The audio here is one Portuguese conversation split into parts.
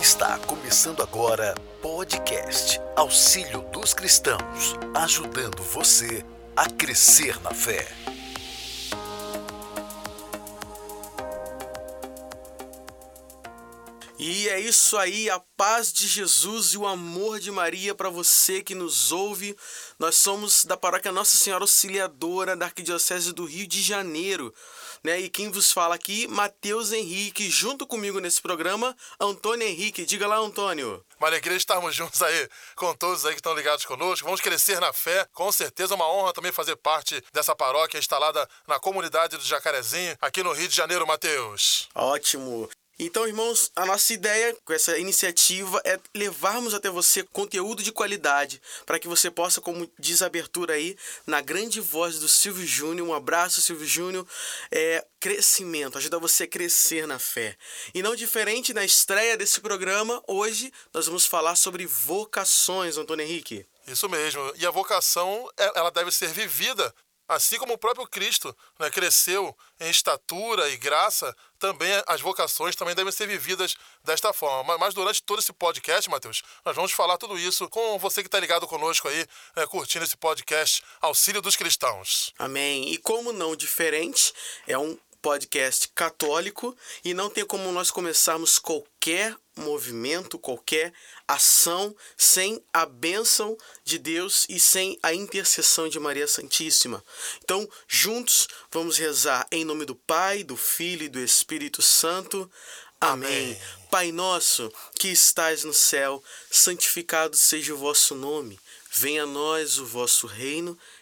Está começando agora podcast Auxílio dos Cristãos, ajudando você a crescer na fé. E é isso aí, a paz de Jesus e o amor de Maria para você que nos ouve. Nós somos da paróquia Nossa Senhora Auxiliadora da Arquidiocese do Rio de Janeiro. Né? E quem vos fala aqui, Matheus Henrique, junto comigo nesse programa, Antônio Henrique. Diga lá, Antônio. Uma alegria estarmos juntos aí com todos aí que estão ligados conosco. Vamos crescer na fé. Com certeza, uma honra também fazer parte dessa paróquia instalada na comunidade do Jacarezinho, aqui no Rio de Janeiro, Matheus. Ótimo. Então, irmãos, a nossa ideia com essa iniciativa é levarmos até você conteúdo de qualidade, para que você possa, como diz a abertura aí, na grande voz do Silvio Júnior, um abraço, Silvio Júnior, é crescimento, ajuda você a crescer na fé. E não diferente na estreia desse programa, hoje nós vamos falar sobre vocações, Antônio Henrique. Isso mesmo. E a vocação, ela deve ser vivida Assim como o próprio Cristo né, cresceu em estatura e graça, também as vocações também devem ser vividas desta forma. Mas durante todo esse podcast, Mateus, nós vamos falar tudo isso com você que está ligado conosco aí, né, curtindo esse podcast Auxílio dos Cristãos. Amém. E como não diferente, é um podcast católico e não tem como nós começarmos qualquer movimento, qualquer ação sem a bênção de Deus e sem a intercessão de Maria Santíssima. Então, juntos, vamos rezar em nome do Pai, do Filho e do Espírito Santo. Amém. Amém. Pai nosso, que estais no céu, santificado seja o vosso nome. Venha a nós o vosso reino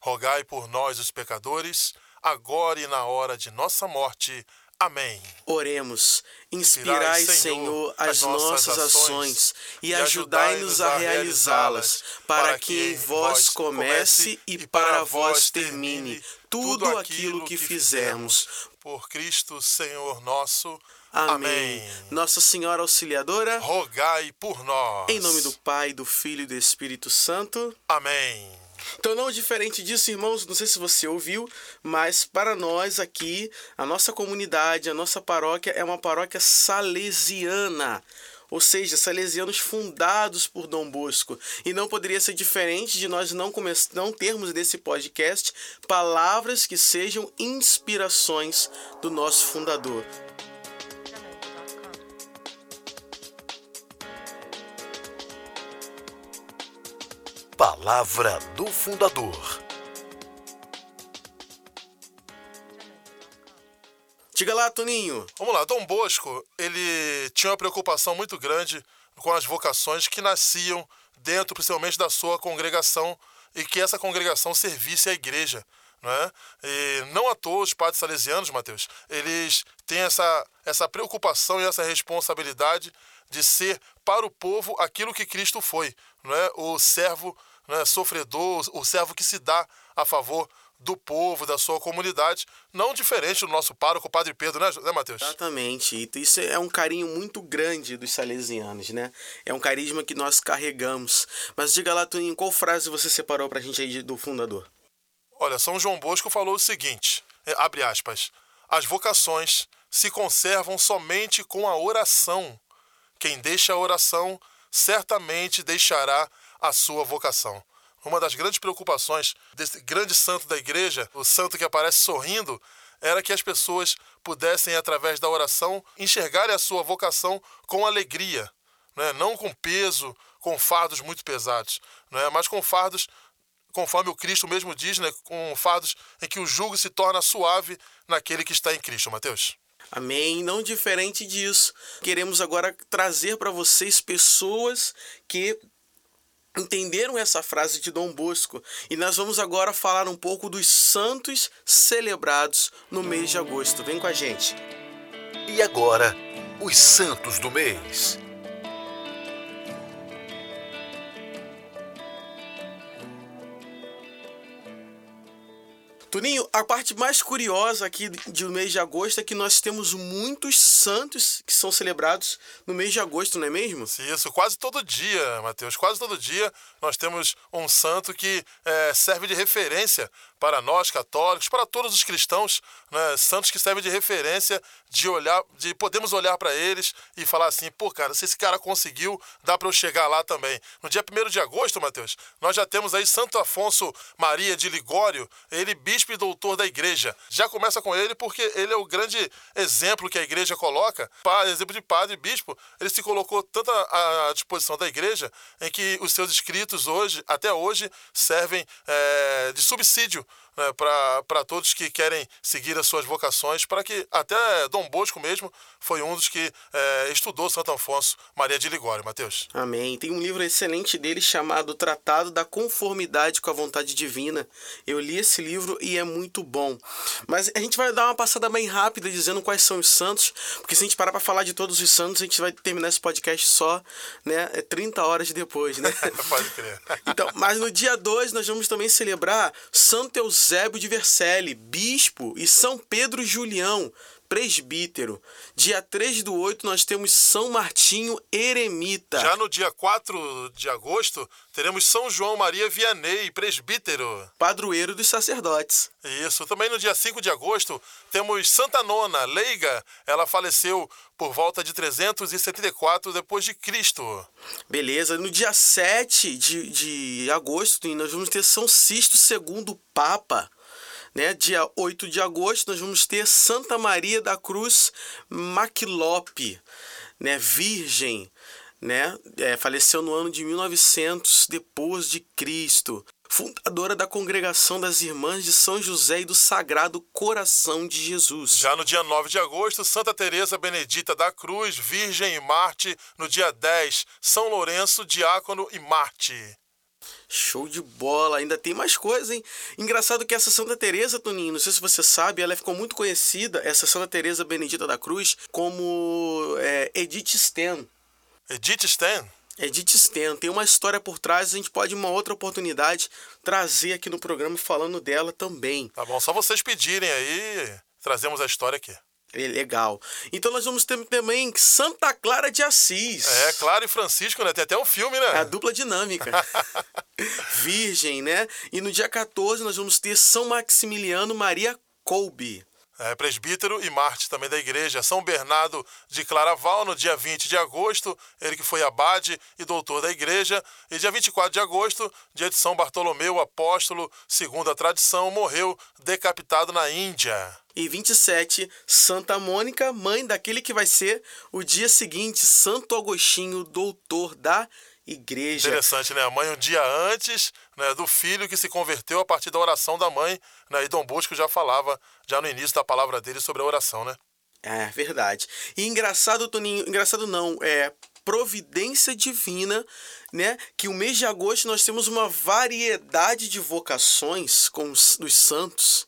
rogai por nós, os pecadores, agora e na hora de nossa morte. Amém. Oremos. Inspirai, Senhor, as nossas ações e ajudai-nos a realizá-las, para que em vós comece e para vós termine tudo aquilo que fizermos. Por Cristo, Senhor nosso. Amém. Amém. Nossa Senhora Auxiliadora, rogai por nós. Em nome do Pai, do Filho e do Espírito Santo. Amém. Então, não diferente disso, irmãos, não sei se você ouviu, mas para nós aqui, a nossa comunidade, a nossa paróquia é uma paróquia salesiana ou seja, salesianos fundados por Dom Bosco. E não poderia ser diferente de nós não, não termos nesse podcast palavras que sejam inspirações do nosso fundador. Palavra do Fundador. Diga lá, Toninho. Vamos lá, Dom Bosco, ele tinha uma preocupação muito grande com as vocações que nasciam dentro, principalmente, da sua congregação e que essa congregação servisse à igreja. Não, é? e não à toa os padres salesianos, Mateus, eles têm essa, essa preocupação e essa responsabilidade de ser para o povo aquilo que Cristo foi, não é? o servo né, sofredor, o servo que se dá a favor do povo, da sua comunidade, não diferente do nosso pároco, o Padre Pedro, né, né Matheus? Exatamente. Isso é um carinho muito grande dos salesianos, né? É um carisma que nós carregamos. Mas diga lá, Tuninho, qual frase você separou pra gente aí do fundador? Olha, São João Bosco falou o seguinte, é, abre aspas, as vocações se conservam somente com a oração. Quem deixa a oração certamente deixará a sua vocação. Uma das grandes preocupações desse grande santo da igreja, o santo que aparece sorrindo, era que as pessoas pudessem, através da oração, enxergarem a sua vocação com alegria, né? não com peso, com fardos muito pesados, né? mas com fardos, conforme o Cristo mesmo diz, né? com fardos em que o jugo se torna suave naquele que está em Cristo, Mateus. Amém. Não diferente disso, queremos agora trazer para vocês pessoas que entenderam essa frase de Dom Bosco e nós vamos agora falar um pouco dos santos celebrados no mês de agosto. Vem com a gente. E agora, os santos do mês. Tuninho, a parte mais curiosa aqui do mês de agosto é que nós temos muitos santos que são celebrados no mês de agosto, não é mesmo? Isso, quase todo dia, Mateus. Quase todo dia nós temos um santo que é, serve de referência para nós católicos, para todos os cristãos, né, santos que servem de referência, de olhar, de podemos olhar para eles e falar assim, pô, cara, se esse cara conseguiu, dá para eu chegar lá também. No dia 1 de agosto, Mateus, nós já temos aí Santo Afonso Maria de Ligório, ele bispo e doutor da igreja. Já começa com ele porque ele é o grande exemplo que a igreja coloca, exemplo de padre e bispo, ele se colocou tanto à disposição da igreja em que os seus escritos hoje, até hoje, servem é, de subsídio né, para todos que querem seguir as suas vocações, para que até Dom Bosco mesmo foi um dos que é, estudou Santo Afonso Maria de Ligório, Mateus. Amém. Tem um livro excelente dele chamado Tratado da Conformidade com a Vontade Divina. Eu li esse livro e é muito bom. Mas a gente vai dar uma passada bem rápida dizendo quais são os santos, porque se a gente parar para falar de todos os santos, a gente vai terminar esse podcast só, né, 30 horas depois, né? Pode crer. então, mas no dia 2 nós vamos também celebrar Santo Eusébio de Vercelli, bispo, e São Pedro Julião, presbítero. Dia 3 do 8 nós temos São Martinho Eremita. Já no dia 4 de agosto teremos São João Maria Vianney, presbítero. Padroeiro dos sacerdotes. Isso. Também no dia 5 de agosto temos Santa Nona, leiga. Ela faleceu por volta de 374 depois de Cristo. Beleza. No dia 7 de, de agosto nós vamos ter São Sisto II Papa. Né? Dia 8 de agosto, nós vamos ter Santa Maria da Cruz Maquilope, né? Virgem, né? É, faleceu no ano de 1900 depois de Cristo. Fundadora da Congregação das Irmãs de São José e do Sagrado Coração de Jesus. Já no dia 9 de agosto, Santa Teresa Benedita da Cruz, Virgem e Marte. No dia 10, São Lourenço, Diácono e Marte. Show de bola, ainda tem mais coisa, hein? Engraçado que essa Santa Teresa, Toninho, não sei se você sabe, ela ficou muito conhecida, essa Santa Teresa Benedita da Cruz, como é, Edith Sten. Edith Sten? Edith Sten. Tem uma história por trás, a gente pode, uma outra oportunidade, trazer aqui no programa falando dela também. Tá bom, só vocês pedirem aí, trazemos a história aqui. É legal. Então nós vamos ter também Santa Clara de Assis. É, Clara e Francisco, né? Tem até um filme, né? É a dupla dinâmica. Virgem, né? E no dia 14 nós vamos ter São Maximiliano Maria Kolbe. É, presbítero e Marte também da igreja. São Bernardo de Claraval, no dia 20 de agosto, ele que foi abade e doutor da igreja. E dia 24 de agosto, dia de São Bartolomeu, apóstolo, segundo a tradição, morreu decapitado na Índia. E 27, Santa Mônica, mãe daquele que vai ser o dia seguinte, Santo Agostinho, doutor da igreja. Interessante, né? A mãe um dia antes né, do filho que se converteu a partir da oração da mãe. Né? E Dom Bosco já falava, já no início da palavra dele, sobre a oração, né? É, verdade. E engraçado, Toninho, engraçado não, é providência divina, né? Que o mês de agosto nós temos uma variedade de vocações com os, dos santos.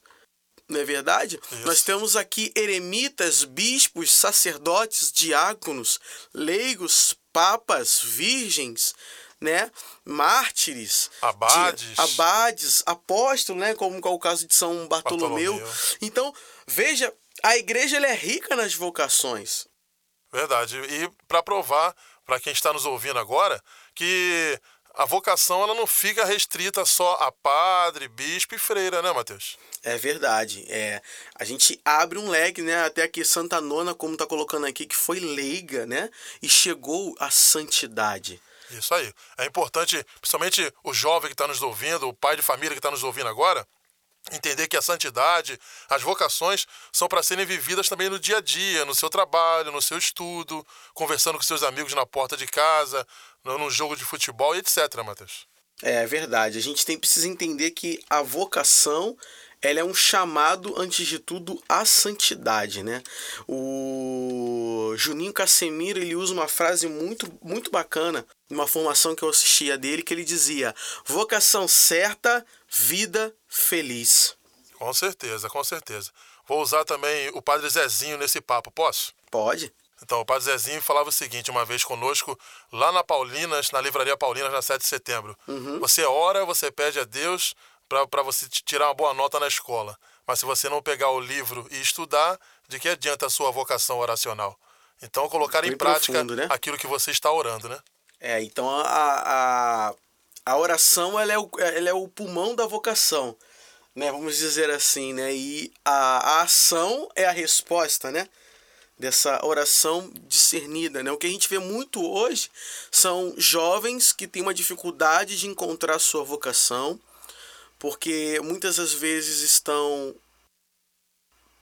Não é verdade? Isso. Nós temos aqui eremitas, bispos, sacerdotes, diáconos, leigos, papas, virgens, né? Mártires, abades, de, abades apóstolos, né? Como é o caso de São Bartolomeu. Bartolomeu. Então, veja, a igreja é rica nas vocações. Verdade. E para provar para quem está nos ouvindo agora que a vocação ela não fica restrita só a padre, bispo e freira, né, Mateus? É verdade. É, a gente abre um leque, né? Até aqui Santa Nona, como tá colocando aqui, que foi leiga, né? E chegou à santidade. Isso aí. É importante, principalmente o jovem que está nos ouvindo, o pai de família que está nos ouvindo agora, entender que a santidade, as vocações são para serem vividas também no dia a dia, no seu trabalho, no seu estudo, conversando com seus amigos na porta de casa, no jogo de futebol e etc, Matheus. É verdade. A gente tem precisa entender que a vocação ela é um chamado, antes de tudo, à santidade, né? O Juninho Casemiro, ele usa uma frase muito, muito bacana, uma formação que eu assistia dele, que ele dizia, vocação certa, vida feliz. Com certeza, com certeza. Vou usar também o Padre Zezinho nesse papo, posso? Pode. Então, o Padre Zezinho falava o seguinte uma vez conosco, lá na Paulinas, na Livraria Paulinas, na 7 de setembro. Uhum. Você ora, você pede a Deus para você tirar uma boa nota na escola. Mas se você não pegar o livro e estudar, de que adianta a sua vocação oracional? Então, colocar Foi em prática profundo, né? aquilo que você está orando, né? É, então a, a, a oração ela é, o, ela é o pulmão da vocação, né? Vamos dizer assim, né? E a, a ação é a resposta, né? Dessa oração discernida, né? O que a gente vê muito hoje são jovens que têm uma dificuldade de encontrar sua vocação, porque muitas das vezes estão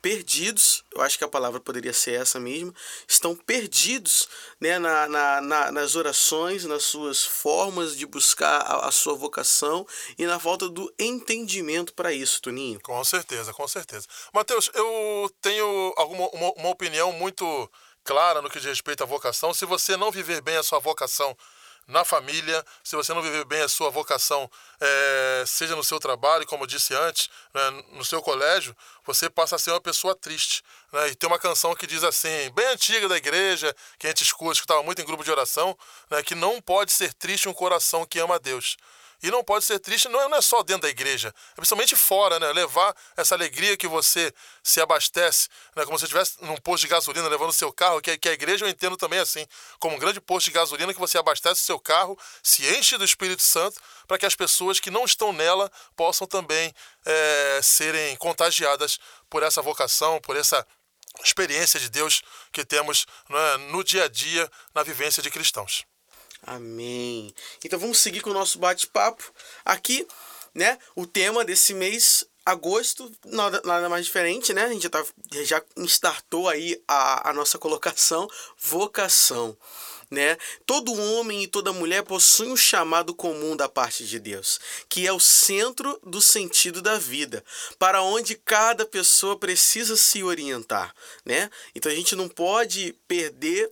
perdidos, eu acho que a palavra poderia ser essa mesmo, estão perdidos né, na, na, na nas orações, nas suas formas de buscar a, a, sua vocação e na falta do entendimento para isso, Toninho. Com certeza, com certeza. Mateus, eu tenho alguma uma, uma opinião muito clara no que diz respeito à vocação. Se você não viver bem a sua vocação na família, se você não viver bem a sua vocação, é, seja no seu trabalho, como eu disse antes, né, no seu colégio, você passa a ser uma pessoa triste. Né? E tem uma canção que diz assim, bem antiga da igreja, que a gente escuta, escutava muito em grupo de oração, né, que não pode ser triste um coração que ama a Deus. E não pode ser triste, não é, não é só dentro da igreja, é principalmente fora, né? Levar essa alegria que você se abastece, né? como se estivesse num posto de gasolina levando seu carro, que, que a igreja eu entendo também assim, como um grande posto de gasolina que você abastece seu carro, se enche do Espírito Santo, para que as pessoas que não estão nela possam também é, serem contagiadas por essa vocação, por essa experiência de Deus que temos né, no dia a dia, na vivência de cristãos. Amém. Então vamos seguir com o nosso bate-papo. Aqui, né, o tema desse mês, agosto, nada, nada mais diferente, né? A gente já, tá, já startou aí a, a nossa colocação, vocação. Né? Todo homem e toda mulher possuem um chamado comum da parte de Deus, que é o centro do sentido da vida, para onde cada pessoa precisa se orientar, né? Então a gente não pode perder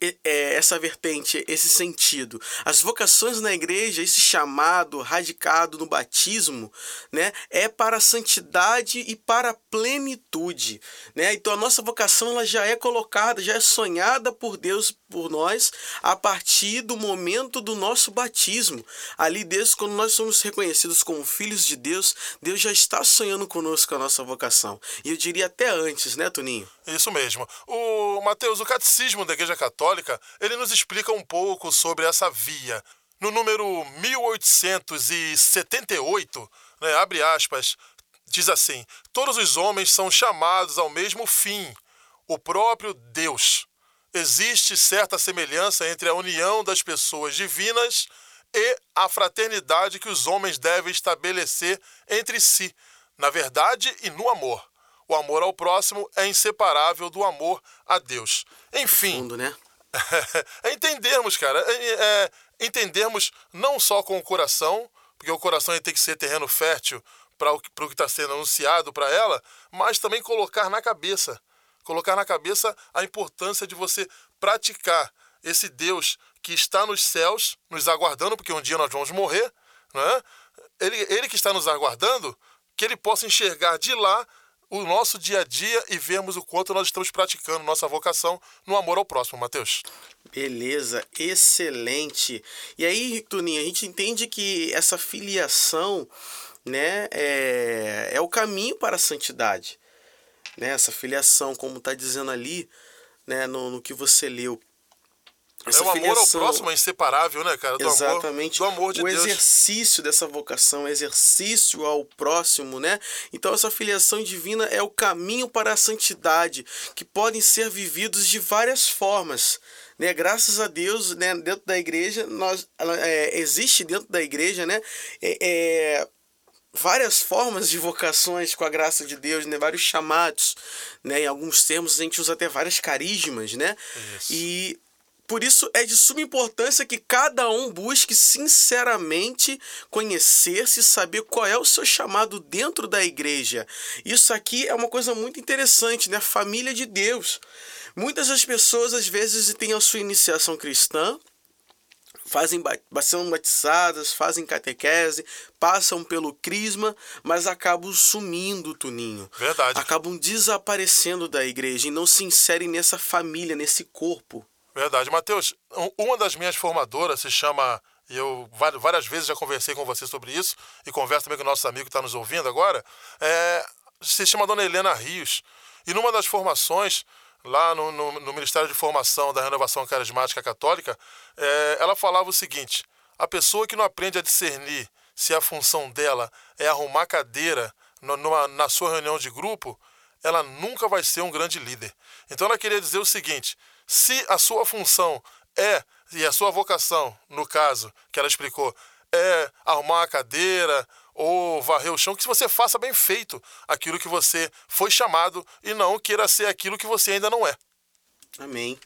é, essa vertente, esse sentido. As vocações na igreja, esse chamado radicado no batismo, né, é para a santidade e para a plenitude, né? Então a nossa vocação ela já é colocada, já é sonhada por Deus por nós a partir do momento do nosso batismo. Ali Deus, quando nós somos reconhecidos como filhos de Deus, Deus já está sonhando conosco a nossa vocação. E eu diria até antes, né, Toninho? Isso mesmo. O Mateus, o catecismo da Igreja Católica, ele nos explica um pouco sobre essa via. No número 1878, né, abre aspas, diz assim: Todos os homens são chamados ao mesmo fim, o próprio Deus. Existe certa semelhança entre a união das pessoas divinas e a fraternidade que os homens devem estabelecer entre si, na verdade e no amor. O amor ao próximo é inseparável do amor a Dedeus. Enfim. Né? é entendermos, cara. É, é, entendermos não só com o coração, porque o coração tem que ser terreno fértil para o que está sendo anunciado para ela, mas também colocar na cabeça. Colocar na cabeça a importância de você praticar esse Deus que está nos céus, nos aguardando, porque um dia nós vamos morrer, né? ele, ele que está nos aguardando, que ele possa enxergar de lá o nosso dia a dia e vermos o quanto nós estamos praticando nossa vocação no amor ao próximo, Mateus. Beleza, excelente. E aí, Tuninho, a gente entende que essa filiação né, é, é o caminho para a santidade. Né? Essa filiação, como está dizendo ali, né, no, no que você leu, essa é o amor filiação, ao próximo é inseparável, né, cara? Do exatamente. Amor, do amor de o Deus. exercício dessa vocação, exercício ao próximo, né? Então essa filiação divina é o caminho para a santidade, que podem ser vividos de várias formas. Né? Graças a Deus, né, dentro da igreja, nós, é, existe dentro da igreja, né? É, é, várias formas de vocações com a graça de Deus, né? Vários chamados, né? Em alguns termos a gente usa até várias carismas, né? Isso. E por isso é de suma importância que cada um busque sinceramente conhecer-se e saber qual é o seu chamado dentro da igreja. Isso aqui é uma coisa muito interessante, né? Família de Deus. Muitas das pessoas às vezes têm a sua iniciação cristã, fazem são batizadas, fazem catequese, passam pelo crisma, mas acabam sumindo, Tuninho. Verdade. Acabam desaparecendo da igreja e não se inserem nessa família, nesse corpo. Verdade. Mateus, uma das minhas formadoras se chama e eu várias vezes já conversei com você sobre isso, e converso também com o nosso amigo que está nos ouvindo agora, é, se chama Dona Helena Rios. E numa das formações, lá no, no, no Ministério de Formação da Renovação Carismática Católica, é, ela falava o seguinte: a pessoa que não aprende a discernir se a função dela é arrumar cadeira numa, na sua reunião de grupo, ela nunca vai ser um grande líder. Então ela queria dizer o seguinte: se a sua função é, e a sua vocação, no caso que ela explicou, é arrumar a cadeira ou varrer o chão, que você faça bem feito aquilo que você foi chamado e não queira ser aquilo que você ainda não é. Amém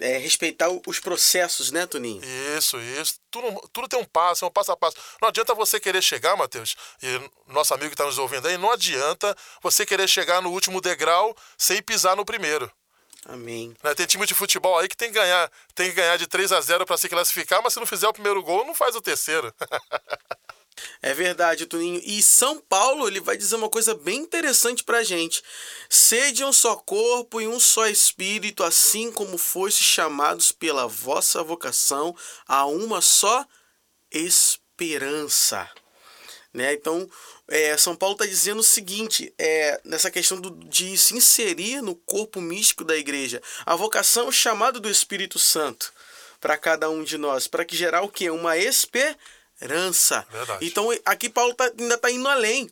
é, respeitar os processos, né, Toninho? Isso, isso. Tudo, tudo tem um passo, é um passo a passo. Não adianta você querer chegar, Matheus, e nosso amigo que está nos ouvindo aí, não adianta você querer chegar no último degrau sem pisar no primeiro. Amém. Né? Tem time de futebol aí que tem que ganhar, tem que ganhar de 3 a 0 para se classificar, mas se não fizer o primeiro gol, não faz o terceiro. É verdade, Tuninho. E São Paulo, ele vai dizer uma coisa bem interessante pra gente. Sede um só corpo e um só espírito, assim como foste chamados pela vossa vocação a uma só esperança. Né? Então, é, São Paulo está dizendo o seguinte: é, nessa questão do, de se inserir no corpo místico da igreja, a vocação, o chamado do Espírito Santo para cada um de nós, para que gerar o quê? Uma esperança herança. Verdade. Então aqui Paulo tá, ainda está indo além.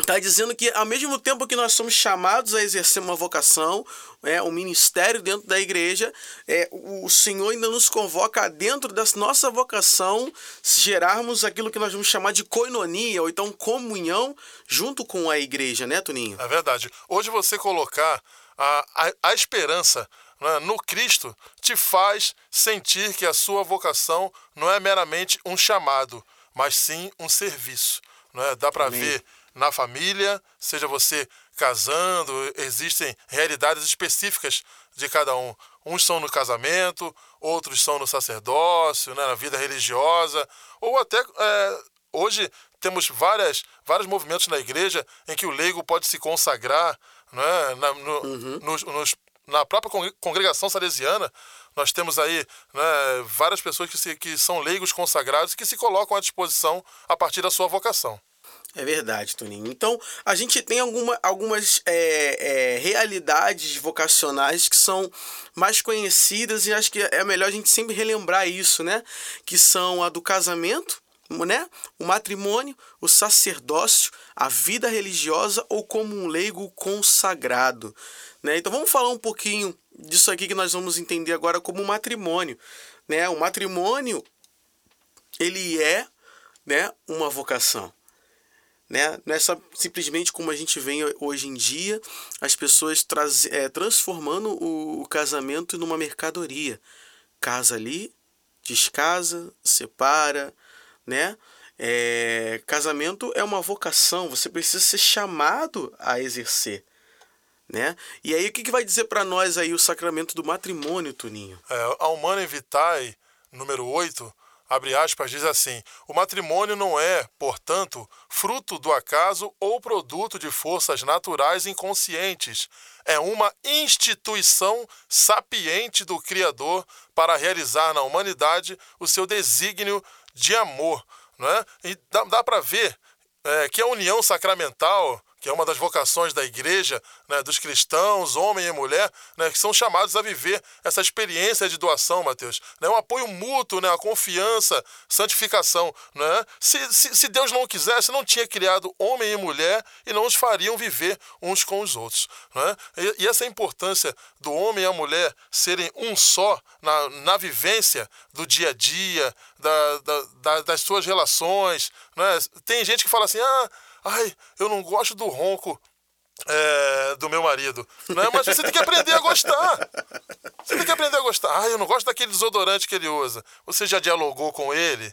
Está dizendo que ao mesmo tempo que nós somos chamados a exercer uma vocação, é, um ministério dentro da igreja, é, o Senhor ainda nos convoca dentro da nossa vocação gerarmos aquilo que nós vamos chamar de coinonia, ou então comunhão junto com a igreja, né, Toninho? É verdade. Hoje você colocar a, a, a esperança né, no Cristo te faz sentir que a sua vocação não é meramente um chamado, mas sim um serviço. Né? Dá para ver na família, seja você casando, existem realidades específicas de cada um. Uns são no casamento, outros são no sacerdócio, né, na vida religiosa, ou até é, hoje temos várias, vários movimentos na igreja em que o leigo pode se consagrar né, na, no, uhum. nos, nos, na própria congregação salesiana, nós temos aí né, várias pessoas que, se, que são leigos consagrados e que se colocam à disposição a partir da sua vocação. É verdade, Toninho. Então, a gente tem alguma, algumas é, é, realidades vocacionais que são mais conhecidas e acho que é melhor a gente sempre relembrar isso, né? Que são a do casamento, né? O matrimônio, o sacerdócio, a vida religiosa ou como um leigo consagrado. Né? Então vamos falar um pouquinho disso aqui que nós vamos entender agora como matrimônio. Né? O matrimônio ele é né, uma vocação. Né? Não é só simplesmente como a gente vê hoje em dia, as pessoas traz, é, transformando o, o casamento numa mercadoria. Casa ali, descasa, separa, né? É, casamento é uma vocação, você precisa ser chamado a exercer. Né? E aí o que, que vai dizer para nós aí o sacramento do matrimônio, Tuninho? É, a Humana Vitae, número 8, abre aspas, diz assim: O matrimônio não é, portanto, fruto do acaso ou produto de forças naturais inconscientes. É uma instituição sapiente do Criador para realizar na humanidade o seu desígnio de amor. Não é? E dá, dá para ver é, que a união sacramental que é uma das vocações da igreja, né, dos cristãos, homem e mulher, né, que são chamados a viver essa experiência de doação, Mateus. Né, um apoio mútuo, né, a confiança, santificação. Né? Se, se, se Deus não quisesse, não tinha criado homem e mulher e não os fariam viver uns com os outros. Né? E, e essa importância do homem e a mulher serem um só na, na vivência do dia a dia, da, da, da das suas relações. Né? Tem gente que fala assim, ah, Ai, eu não gosto do ronco é, do meu marido. Né? Mas você tem que aprender a gostar. Você tem que aprender a gostar. Ai, eu não gosto daquele desodorante que ele usa. Você já dialogou com ele?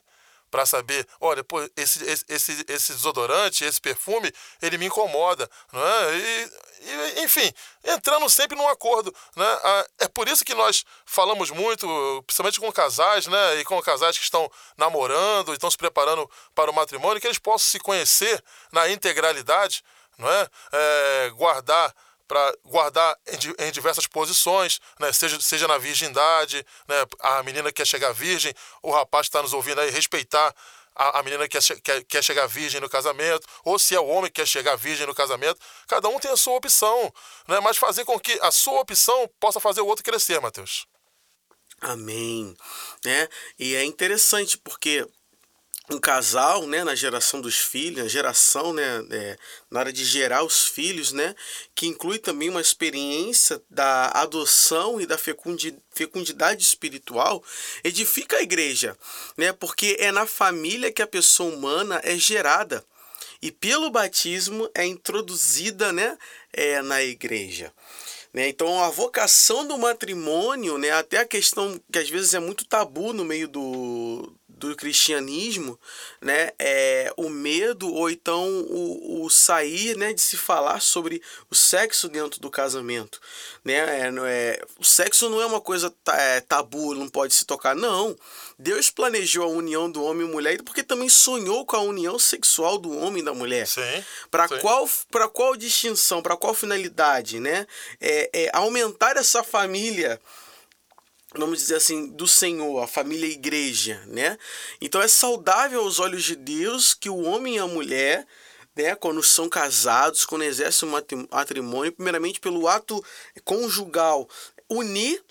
Para saber, olha, pô, esse, esse, esse desodorante, esse perfume, ele me incomoda, não é? E, e, enfim, entrando sempre num acordo, né? É por isso que nós falamos muito, principalmente com casais, né? E com casais que estão namorando, estão se preparando para o matrimônio, que eles possam se conhecer na integralidade, não é? é guardar para guardar em, em, diversas posições, né? seja, seja na virgindade, né? a menina quer chegar virgem, o rapaz está nos ouvindo aí, respeitar a, a menina quer, quer, quer chegar virgem no casamento, ou se é o homem que quer chegar virgem no casamento. Cada um tem a sua opção, né? mas fazer com que a sua opção possa fazer o outro crescer, Mateus. Amém. Né? E é interessante porque um casal, né, na geração dos filhos, a geração, né, é, na hora de gerar os filhos, né, que inclui também uma experiência da adoção e da fecundidade espiritual, edifica a igreja, né, porque é na família que a pessoa humana é gerada e pelo batismo é introduzida, né, é, na igreja. Né? Então, a vocação do matrimônio, né? até a questão que às vezes é muito tabu no meio do, do cristianismo, né, é o medo ou então o, o sair, né, de se falar sobre o sexo dentro do casamento, né, é, é, o sexo não é uma coisa é, tabu, não pode se tocar, não. Deus planejou a união do homem e mulher porque também sonhou com a união sexual do homem e da mulher. Sim. Para qual para qual distinção, para qual finalidade, né? É, é aumentar essa família vamos dizer assim, do Senhor, a família a igreja, né? Então é saudável aos olhos de Deus que o homem e a mulher, né, quando são casados, quando exercem um matrimônio, primeiramente pelo ato conjugal, unir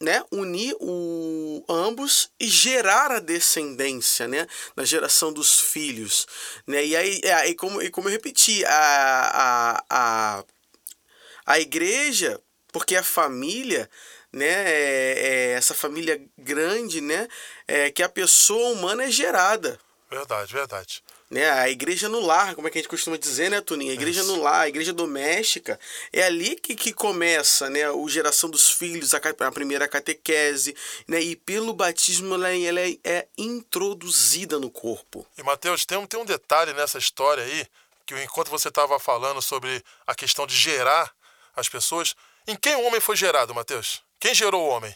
né, unir o, ambos e gerar a descendência, né, na geração dos filhos, né, e aí, é, e como, e como eu repeti, a, a, a, a igreja, porque a família né? É, é, essa família grande, né? É, que a pessoa humana é gerada. Verdade, verdade. Né? A igreja no lar, como é que a gente costuma dizer, né, Tuninho? A igreja Isso. no lar, a igreja doméstica, é ali que, que começa né, a geração dos filhos, a, a primeira catequese, né? E pelo batismo ela, ela é, é introduzida no corpo. E, Mateus, tem um, tem um detalhe nessa história aí, que enquanto você estava falando sobre a questão de gerar as pessoas, em quem o homem foi gerado, Mateus? Quem gerou o homem?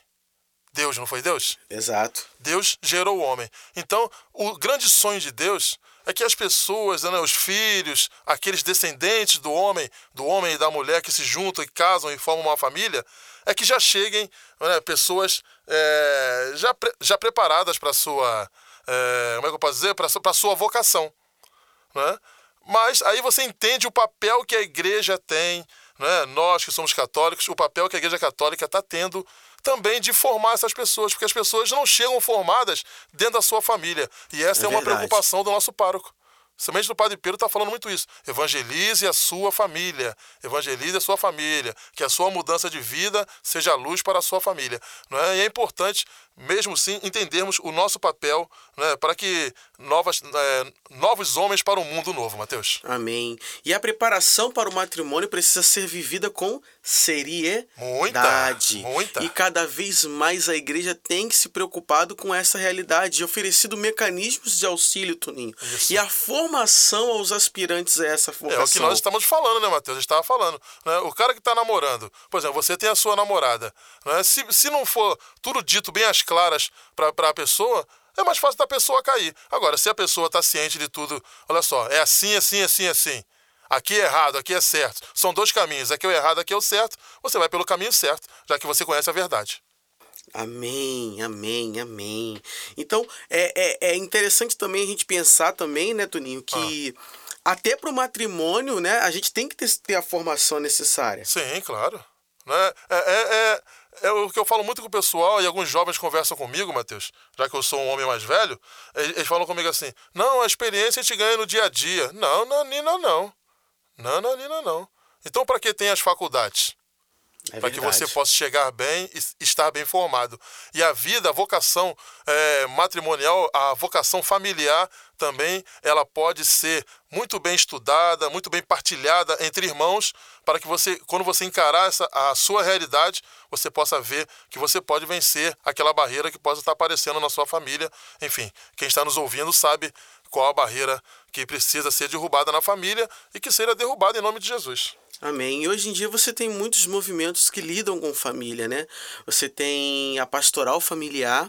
Deus, não foi Deus? Exato. Deus gerou o homem. Então, o grande sonho de Deus é que as pessoas, né, os filhos, aqueles descendentes do homem, do homem e da mulher que se juntam e casam e formam uma família, é que já cheguem né, pessoas é, já, já preparadas para a sua. É, como é que eu posso dizer? Para a sua vocação. Né? Mas aí você entende o papel que a igreja tem né, nós que somos católicos, o papel que a Igreja Católica está tendo também de formar essas pessoas, porque as pessoas não chegam formadas dentro da sua família. E essa é, é uma preocupação do nosso pároco. Somente o Padre Pedro está falando muito isso. Evangelize a sua família. Evangelize a sua família. Que a sua mudança de vida seja luz para a sua família. Não é? E é importante, mesmo sim, entendermos o nosso papel né, para que novas, é, novos homens para um mundo novo, Mateus. Amém. E a preparação para o matrimônio precisa ser vivida com seriedade. Muita, muita. E cada vez mais a igreja tem que se preocupado com essa realidade e oferecido mecanismos de auxílio, Toninho. Isso. E a formação aos aspirantes a essa formação. É o que nós estamos falando, né, Matheus? A gente estava falando. Né? O cara que está namorando, por exemplo, você tem a sua namorada. Né? Se, se não for tudo dito bem às claras para a pessoa, é mais fácil da pessoa cair. Agora, se a pessoa está ciente de tudo, olha só, é assim, assim, assim, assim. Aqui é errado, aqui é certo. São dois caminhos. Aqui é o errado, aqui é o certo. Você vai pelo caminho certo, já que você conhece a verdade. Amém, amém, amém. Então, é, é, é interessante também a gente pensar também, né, Toninho, que ah. até para o matrimônio, né, a gente tem que ter, ter a formação necessária. Sim, claro. Né? É, é, é, é o que eu falo muito com o pessoal e alguns jovens conversam comigo, Matheus, já que eu sou um homem mais velho, eles, falam comigo assim: não, a experiência a gente ganha no dia a dia. Não, não, Nina, não. Não, não, Nina, não. Então, para que tem as faculdades? É para que você possa chegar bem e estar bem formado. E a vida, a vocação é, matrimonial, a vocação familiar também, ela pode ser muito bem estudada, muito bem partilhada entre irmãos, para que você, quando você encarar essa, a sua realidade, você possa ver que você pode vencer aquela barreira que possa estar aparecendo na sua família. Enfim, quem está nos ouvindo sabe qual a barreira que precisa ser derrubada na família e que seja derrubada em nome de Jesus. Amém. E hoje em dia você tem muitos movimentos que lidam com família, né? Você tem a pastoral familiar,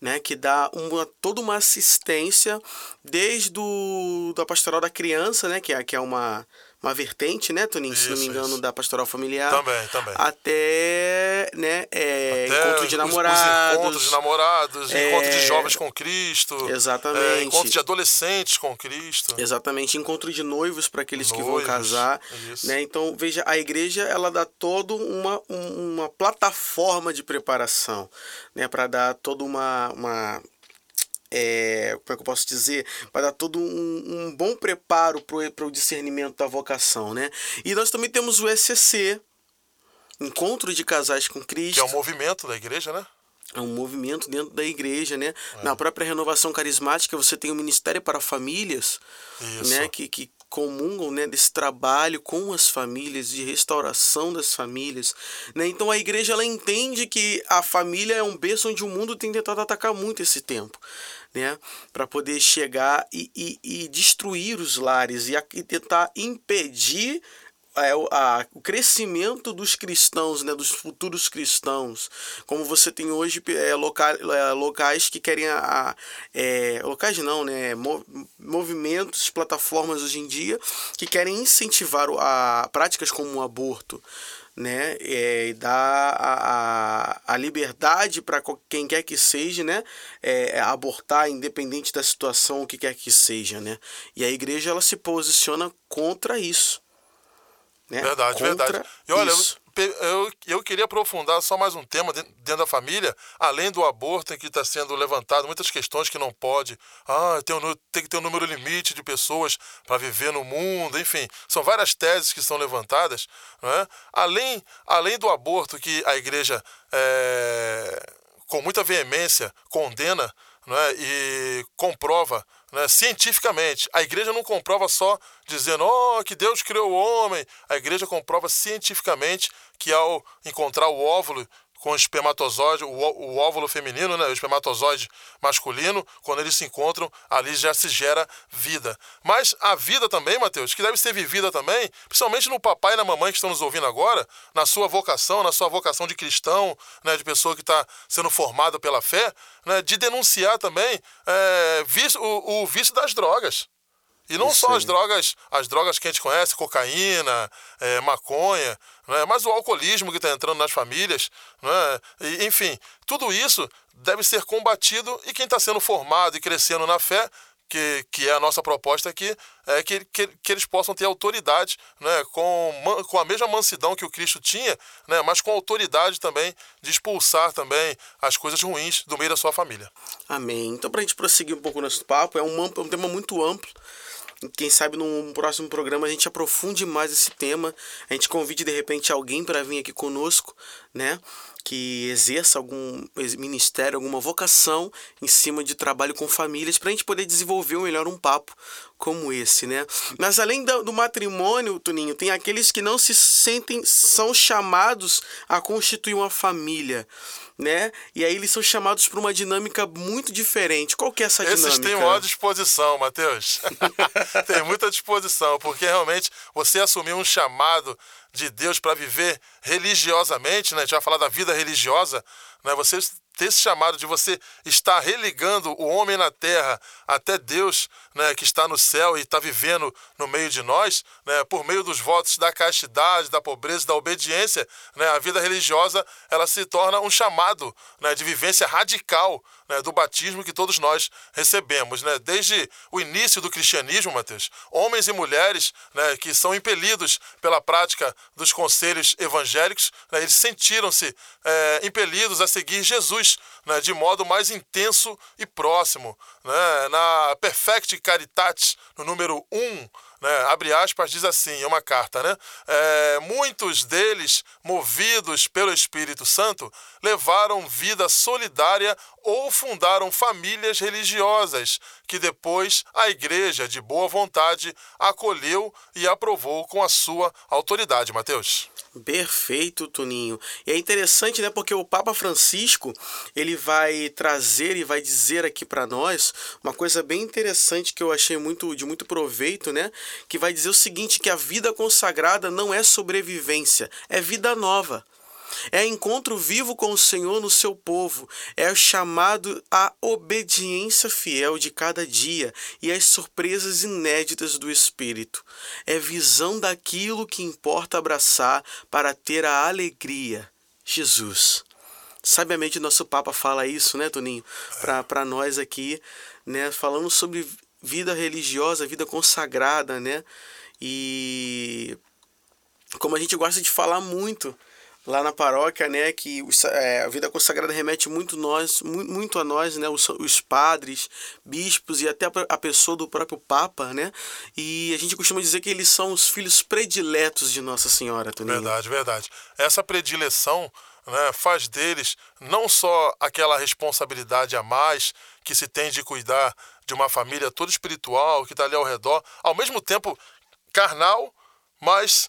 né, que dá uma, toda uma assistência desde do, da pastoral da criança, né, que é, que é uma uma vertente, né, Toninho, se não me Isso, engano, isso. da pastoral familiar. Também, também. Até, né, é, Até encontro de os- os namorados. encontros de namorados, É, encontro de jovens com Cristo. Exatamente. é, encontro de adolescentes com Cristo. Exatamente, encontro de noivos para aqueles que vão Noivos, casar, isso. né? Então, veja, a igreja ela dá toda uma, um- uma plataforma de preparação, né, para dar toda uma, uma é, como é que eu posso dizer, para dar todo um, um bom preparo para o discernimento da vocação, né? E nós também temos o ECC, Encontro de Casais com Cristo. Que é um movimento da igreja, né? É um movimento dentro da igreja, né? É. Na própria renovação carismática, você tem o Ministério para Famílias, Isso. né? Que, que comungam né, desse trabalho com as famílias, de restauração das famílias. Né? Então a igreja ela entende que a família é um berço onde o mundo tem tentado atacar muito esse tempo. Né, para poder chegar e, e, e destruir os lares e, e tentar impedir é, o, a- o crescimento dos cristãos, né, dos futuros cristãos, como você tem hoje é, loca, é, locais que querem a, a- é, locais não, né, mo- movimentos, plataformas hoje em dia que querem incentivar a práticas como o aborto, né, é, e dar a, a, a liberdade para quem quer que seja, né, é, abortar independente da situação, o que quer que seja, né, e a igreja ela se posiciona contra isso. Né? Verdade, Contra verdade. E olha, isso. Eu, eu, queria aprofundar só mais um tema dentro, da família, além do aborto em que está sendo levantado, muitas questões que não pode. Ah, tem, um tem que ter um número limite de pessoas para viver no mundo, enfim. São várias teses que são levantadas. Não é? além, além do aborto que a igreja, é, com muita veemência, condena não é? e comprova né, cientificamente. A igreja não comprova só dizendo oh, que Deus criou o homem. A igreja comprova cientificamente que ao encontrar o óvulo com o espermatozoide, o, o óvulo feminino, né, o espermatozoide masculino, quando eles se encontram, ali já se gera vida. Mas a vida também, Mateus, que deve ser vivida também, principalmente no papai e na mamãe que estão nos ouvindo agora, na sua vocação, na sua vocação de cristão, né, de pessoa que está sendo formada pela fé, né, de denunciar também é, vício- o, o vício das drogas. E não Isso só aí. as drogas, as drogas que a gente conhece, cocaína, é, maconha, né? mas o alcoolismo que está entrando nas famílias, né? E, enfim, tudo isso deve ser combatido e quem está sendo formado e crescendo na fé, que, que é a nossa proposta aqui, é que, que, que eles possam ter autoridade, né? com, com a mesma mansidão que o Cristo tinha, né? mas com autoridade também de expulsar também as coisas ruins do meio da sua família. Amém. Então, para a gente prosseguir um pouco nosso papo, é um, amplo- um tema muito amplo. Quem sabe num próximo programa a gente aprofunde mais esse tema. A gente convide de repente alguém para vir aqui conosco, né? Que exerça algum ministério, alguma vocação em cima de trabalho com famílias, para a gente poder desenvolver melhor um papo como esse, né? Mas além do matrimônio, Tuninho, tem aqueles que não se sentem, são chamados a constituir uma família, né? E aí eles são chamados para uma dinâmica muito diferente. Qual que é essa dinâmica? Esses têm maior disposição, Matheus. tem muita disposição, porque realmente você assumiu um chamado de Deus para viver religiosamente, né? A gente vai falar da vida religiosa, né? Você ter esse chamado de você estar religando o homem na terra até Deus, né, que está no céu e está vivendo no meio de nós, né, por meio dos votos da castidade, da pobreza, da obediência, né, a vida religiosa ela se torna um chamado né, de vivência radical né, do batismo que todos nós recebemos. Né? Desde o início do cristianismo, Mateus, homens e mulheres né, que são impelidos pela prática dos conselhos evangélicos, né, eles sentiram-se é, impelidos a seguir Jesus né, de modo mais intenso e próximo. Né? Na Perfect Caritatis, no número 1, né, abre aspas, diz assim, é uma carta, né? É, muitos deles, movidos pelo Espírito Santo, levaram vida solidária ou fundaram famílias religiosas, que depois a igreja, de boa vontade, acolheu e aprovou com a sua autoridade, Mateus. Perfeito, Tuninho. E é interessante, né, porque o Papa Francisco, ele vai trazer e vai dizer aqui para nós uma coisa bem interessante que eu achei muito de muito proveito, né, que vai dizer o seguinte, que a vida consagrada não é sobrevivência, é vida nova. É encontro vivo com o Senhor no seu povo. É o chamado à obediência fiel de cada dia e às surpresas inéditas do Espírito. É visão daquilo que importa abraçar para ter a alegria. Jesus. Sabiamente nosso Papa fala isso, né, Toninho? Para nós aqui, né? Falando sobre vida religiosa, vida consagrada, né? E como a gente gosta de falar muito lá na paróquia, né, que é, a vida consagrada remete muito nós, muito a nós, né, os, os, padres, bispos e até a pessoa do próprio Papa, né? E a gente costuma dizer que eles são os filhos prediletos de Nossa Senhora, Toninho. Verdade, verdade. Essa predileção né, faz deles não só aquela responsabilidade a mais que se tem de cuidar de uma família toda espiritual que está ali ao redor, ao mesmo tempo carnal, mas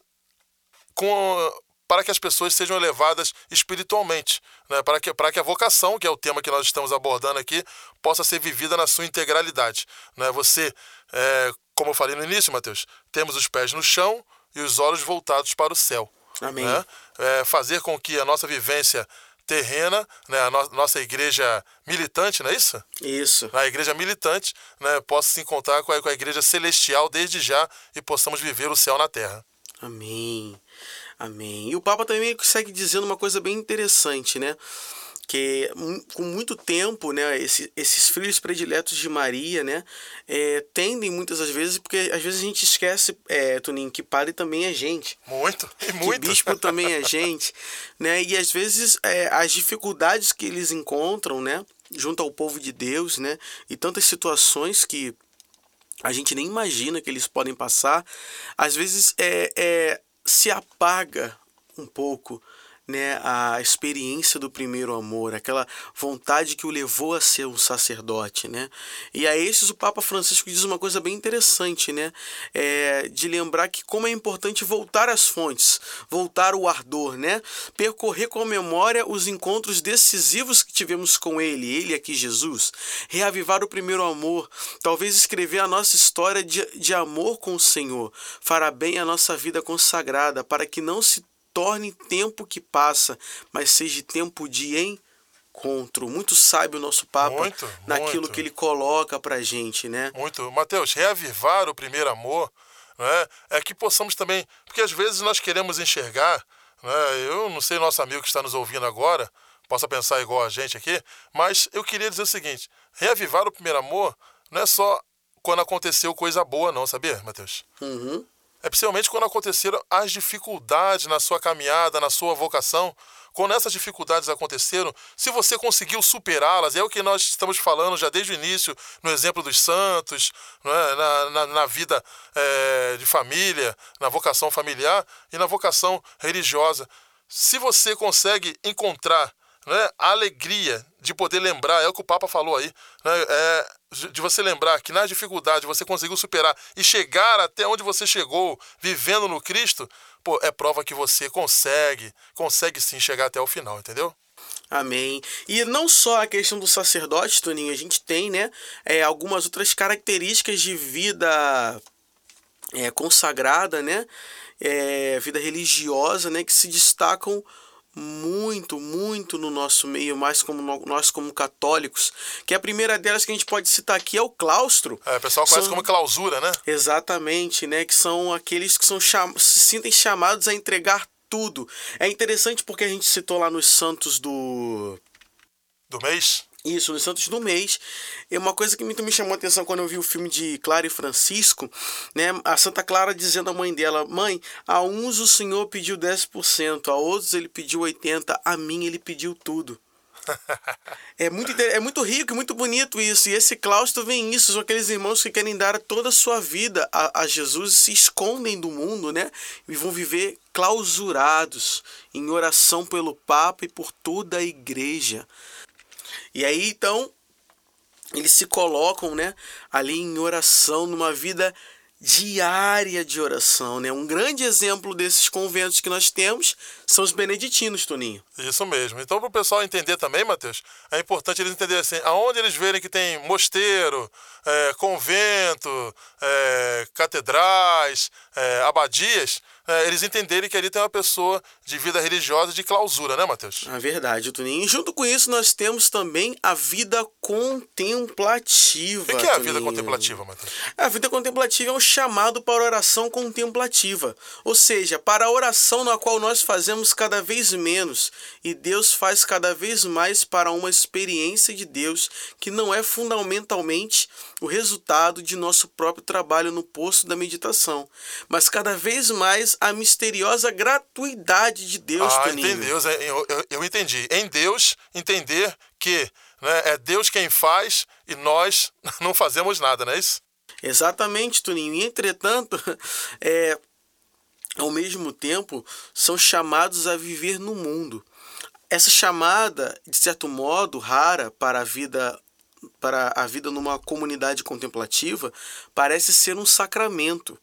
com para que as pessoas sejam elevadas espiritualmente, né? para, que, para que a vocação, que é o tema que nós estamos abordando aqui, possa ser vivida na sua integralidade. Né? Você, é, como eu falei no início, Mateus, temos os pés no chão e os olhos voltados para o céu. Amém. Né? É, fazer com que a nossa vivência terrena, né, a no nossa igreja militante, não é isso? Isso. A igreja militante né, possa se encontrar com a, com a igreja celestial desde já e possamos viver o céu na terra. Amém. Amém. E o Papa também segue dizendo uma coisa bem interessante, né? Que com muito tempo, né, esses, esses filhos prediletos de Maria, né, é, tendem muitas das vezes, porque às vezes a gente esquece, é, Toninho, que padre também é gente. Muito, e muito. Que bispo também é gente, né, e às vezes é, as dificuldades que eles encontram, né, junto ao povo de Deus, né, e tantas situações que a gente nem imagina que eles podem passar, às vezes é, é se apaga um pouco né, a experiência do primeiro amor, aquela vontade que o levou a ser um sacerdote, né? E a esses o Papa Francisco diz uma coisa bem interessante, né? É, de lembrar que como é importante voltar às fontes, voltar o ardor, né? Percorrer com memória os encontros decisivos que tivemos com Ele, Ele aqui Jesus, reavivar o primeiro amor, talvez escrever a nossa história de, de amor com o Senhor, fará bem a nossa vida consagrada, para que não se torne tempo que passa, mas seja tempo de encontro. Muito sábio o nosso Papa muito, naquilo muito. que ele coloca pra gente, né? Muito. Mateus, reavivar o primeiro amor né, é que possamos também. Porque às vezes nós queremos enxergar. Né, eu não sei, nosso amigo que está nos ouvindo agora possa pensar igual a gente aqui, mas eu queria dizer o seguinte: reavivar o primeiro amor não é só quando aconteceu coisa boa, não, sabia, Mateus? Uhum. É principalmente quando aconteceram as dificuldades na sua caminhada, na sua vocação. Quando essas dificuldades aconteceram, se você conseguiu superá-las, é o que nós estamos falando já desde o início, no exemplo dos santos, é? na, na, na, vida é, de família, na vocação familiar e na vocação religiosa. Se você consegue encontrar né, a alegria de poder lembrar, é o que o Papa falou aí, né, é, de você lembrar que nas dificuldades você conseguiu superar e chegar até onde você chegou, vivendo no Cristo, pô, é prova que você consegue, consegue sim chegar até o final, entendeu? Amém. E não só a questão do sacerdote, Toninho, a gente tem, né, é, algumas outras características de vida é, consagrada, né, é, vida religiosa, né, que se destacam muito, muito no nosso meio, mais como nós como católicos, que a primeira delas que a gente pode citar aqui é o claustro. É, o pessoal conhece são... como clausura, né? Exatamente, né, que são aqueles que são cham... se sentem chamados a entregar tudo. É interessante porque a gente citou lá nos santos do do mês isso, nos Santos do Mês. É uma coisa que muito me chamou a atenção quando eu vi o filme de Clara e Francisco, né? A Santa Clara dizendo à mãe dela: Mãe, a uns o Senhor pediu 10%, a outros ele pediu 80%, a mim ele pediu tudo. É muito, é muito rico e muito bonito isso. E esse claustro vem isso. São aqueles irmãos que querem dar toda a sua vida a, a Jesus e se escondem do mundo, né? E vão viver clausurados em oração pelo Papa e por toda a igreja. E aí então eles se colocam, né, ali em oração, numa vida diária de oração, né? Um grande exemplo desses conventos que nós temos são os beneditinos, Toninho. Isso mesmo. Então, para o pessoal entender também, Mateus, é importante eles entenderem assim, aonde eles verem que tem mosteiro, é, convento, é, catedrais, é, abadias, é, eles entenderem que ali tem uma pessoa de vida religiosa de clausura, né, Mateus? É verdade, Tuninho. E junto com isso, nós temos também a vida contemplativa. O que é a vida contemplativa, Mateus? A vida contemplativa é um chamado para oração contemplativa, ou seja, para a oração na qual nós fazemos cada vez menos e Deus faz cada vez mais para uma experiência de Deus que não é fundamentalmente o resultado de nosso próprio trabalho no posto da meditação, mas cada vez mais a misteriosa gratuidade de Deus, ah, Toninho. Em Deus, eu, eu, eu entendi. Em Deus, entender que né, é Deus quem faz e nós não fazemos nada, não é isso? Exatamente, Toninho. E, entretanto, é, ao mesmo tempo, são chamados a viver no mundo. Essa chamada, de certo modo, rara para a vida para a vida numa comunidade contemplativa, parece ser um sacramento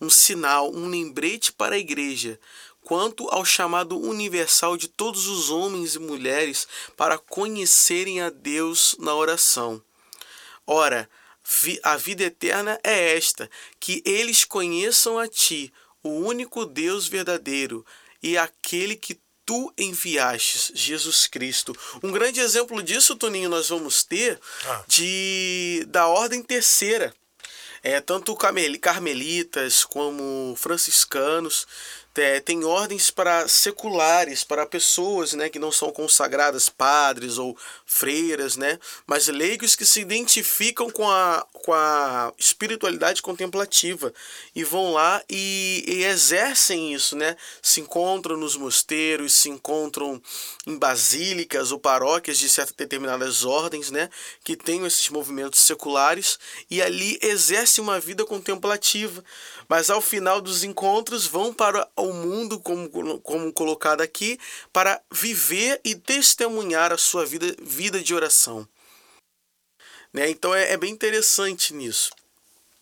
um sinal, um lembrete para a igreja quanto ao chamado universal de todos os homens e mulheres para conhecerem a Deus na oração. Ora, a vida eterna é esta: que eles conheçam a Ti, o único Deus verdadeiro, e aquele que tu enviastes, Jesus Cristo. Um grande exemplo disso, Toninho, nós vamos ter ah. de da ordem terceira. É, tanto carmelitas como franciscanos tem ordens para seculares, para pessoas né, que não são consagradas padres ou freiras, né, mas leigos que se identificam com a, com a espiritualidade contemplativa e vão lá e, e exercem isso, né, se encontram nos mosteiros, se encontram em basílicas ou paróquias de certas determinadas ordens, né, que têm esses movimentos seculares e ali exercem uma vida contemplativa, mas ao final dos encontros vão para o mundo, como, como colocado aqui, para viver e testemunhar a sua vida, vida de oração. Né? Então é, é bem interessante nisso.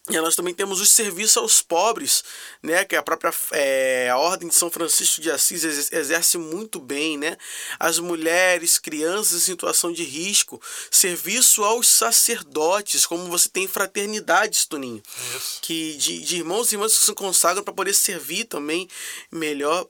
E nós também temos o serviço aos pobres, né, que a própria é, a Ordem de São Francisco de Assis exerce muito bem, né? As mulheres, crianças em situação de risco, serviço aos sacerdotes, como você tem fraternidades, Toninho, Isso. que de, de irmãos e irmãs que se consagram para poder servir também melhor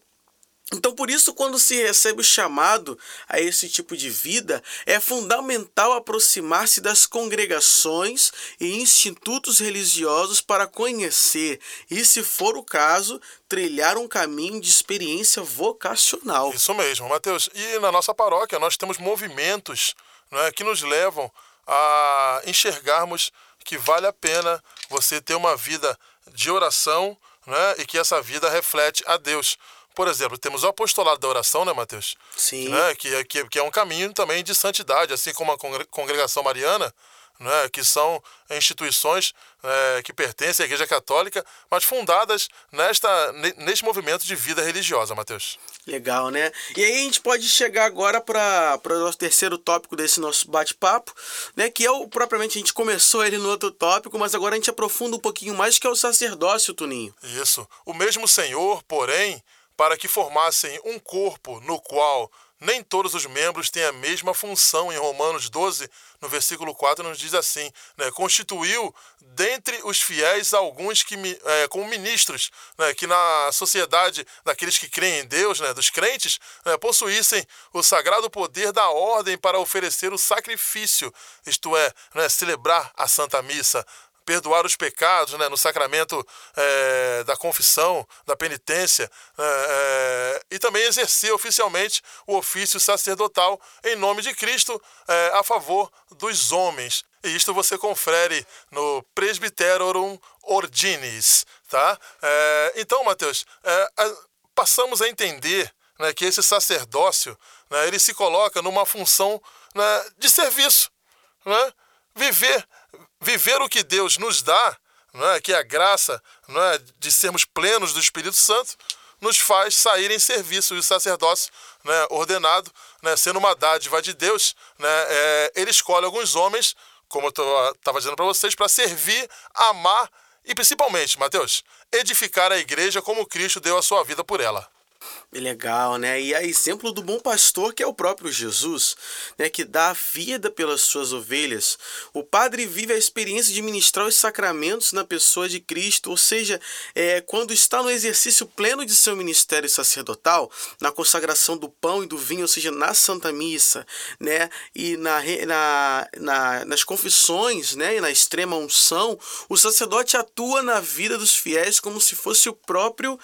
então, por isso, quando se recebe o chamado a esse tipo de vida, é fundamental aproximar-se das congregações e institutos religiosos para conhecer e, se for o caso, trilhar um caminho de experiência vocacional. Isso mesmo, Mateus. E na nossa paróquia nós temos movimentos né, que nos levam a enxergarmos que vale a pena você ter uma vida de oração né, e que essa vida reflete a Deus. Por exemplo, temos o apostolado da oração, né, Mateus? Sim. Né? Que, é, que, que é um caminho também de santidade, assim como a congregação mariana, né, que são instituições é, que pertencem à Igreja Católica, mas fundadas nesta, neste movimento de vida religiosa, Mateus. Legal, né? E aí a gente pode chegar agora para o nosso terceiro tópico desse nosso bate-papo, né? Que é o propriamente a gente começou ele no outro tópico, mas agora a gente aprofunda um pouquinho mais, que é o sacerdócio, Tuninho. Isso. O mesmo Senhor, porém, para que formassem um corpo no qual nem todos os membros têm a mesma função. Em Romanos 12, no versículo 4, nos diz assim: né, constituiu dentre os fiéis alguns que, é, como ministros, né, que na sociedade daqueles que creem em Deus, né, dos crentes, né, possuíssem o sagrado poder da ordem para oferecer o sacrifício, isto é, né, celebrar a Santa Missa, perdoar os pecados né, no sacramento é, da confissão, da penitência, é, e também exercer oficialmente o ofício sacerdotal em nome de Cristo é, a favor dos homens. E isto você confere no Presbyterorum Ordinis. Tá? Então, Mateus, passamos a entender né, que esse sacerdócio né, ele se coloca numa função né, de serviço. Né? Viver viver o que Deus nos dá, não é? que é a graça não é? de sermos plenos do Espírito Santo, nos faz sair em serviço. E o sacerdócio né, ordenado, né, sendo uma dádiva de Deus, né, é, ele escolhe alguns homens, como eu estava dizendo para vocês, para servir, amar e principalmente, Mateus, edificar a igreja como Cristo deu a sua vida por ela. Legal, né? E a exemplo do bom pastor, que é o próprio Jesus, né? que dá a vida pelas suas ovelhas. O padre vive a experiência de ministrar os sacramentos na pessoa de Cristo, ou seja, é, quando está no exercício pleno de seu ministério sacerdotal, na consagração do pão e do vinho, ou seja, na Santa Missa, né? e na, na, na, nas confissões né? e na extrema unção, o sacerdote atua na vida dos fiéis como se fosse o próprio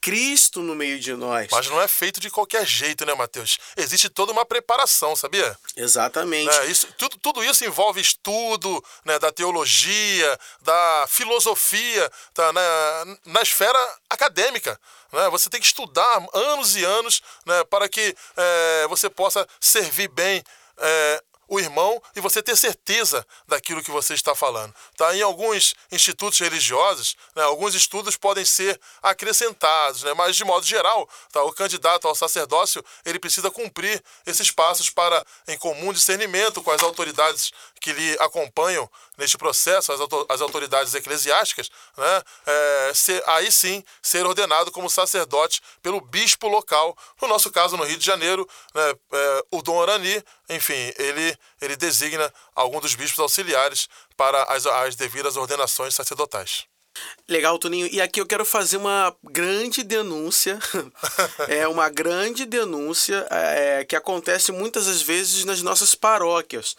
Cristo no meio de nós. Mas não é feito de qualquer jeito, né, Mateus? Existe toda uma preparação, sabia? Exatamente. Né? Isso, tudo, tudo isso envolve estudo né, da teologia, da filosofia, tá, né, na esfera acadêmica. Né? Você tem que estudar anos e anos né, para que é, você possa servir bem é, o irmão e você ter certeza daquilo que você está falando. Tá? Em alguns institutos religiosos, né, alguns estudos podem ser acrescentados, né, mas de modo geral, tá, o candidato ao sacerdócio ele precisa cumprir esses passos para, em comum discernimento com as autoridades que lhe acompanham neste processo, as, autoridades eclesiásticas, né, é, ser, aí sim ser ordenado como sacerdote pelo bispo local. No nosso caso, no Rio de Janeiro, né, é, o Dom Arani, enfim, ele ele designa algum dos bispos auxiliares para as, as devidas ordenações sacerdotais. Legal, Toninho. E aqui eu quero fazer uma grande denúncia. é uma grande denúncia é, que acontece muitas das vezes nas nossas paróquias.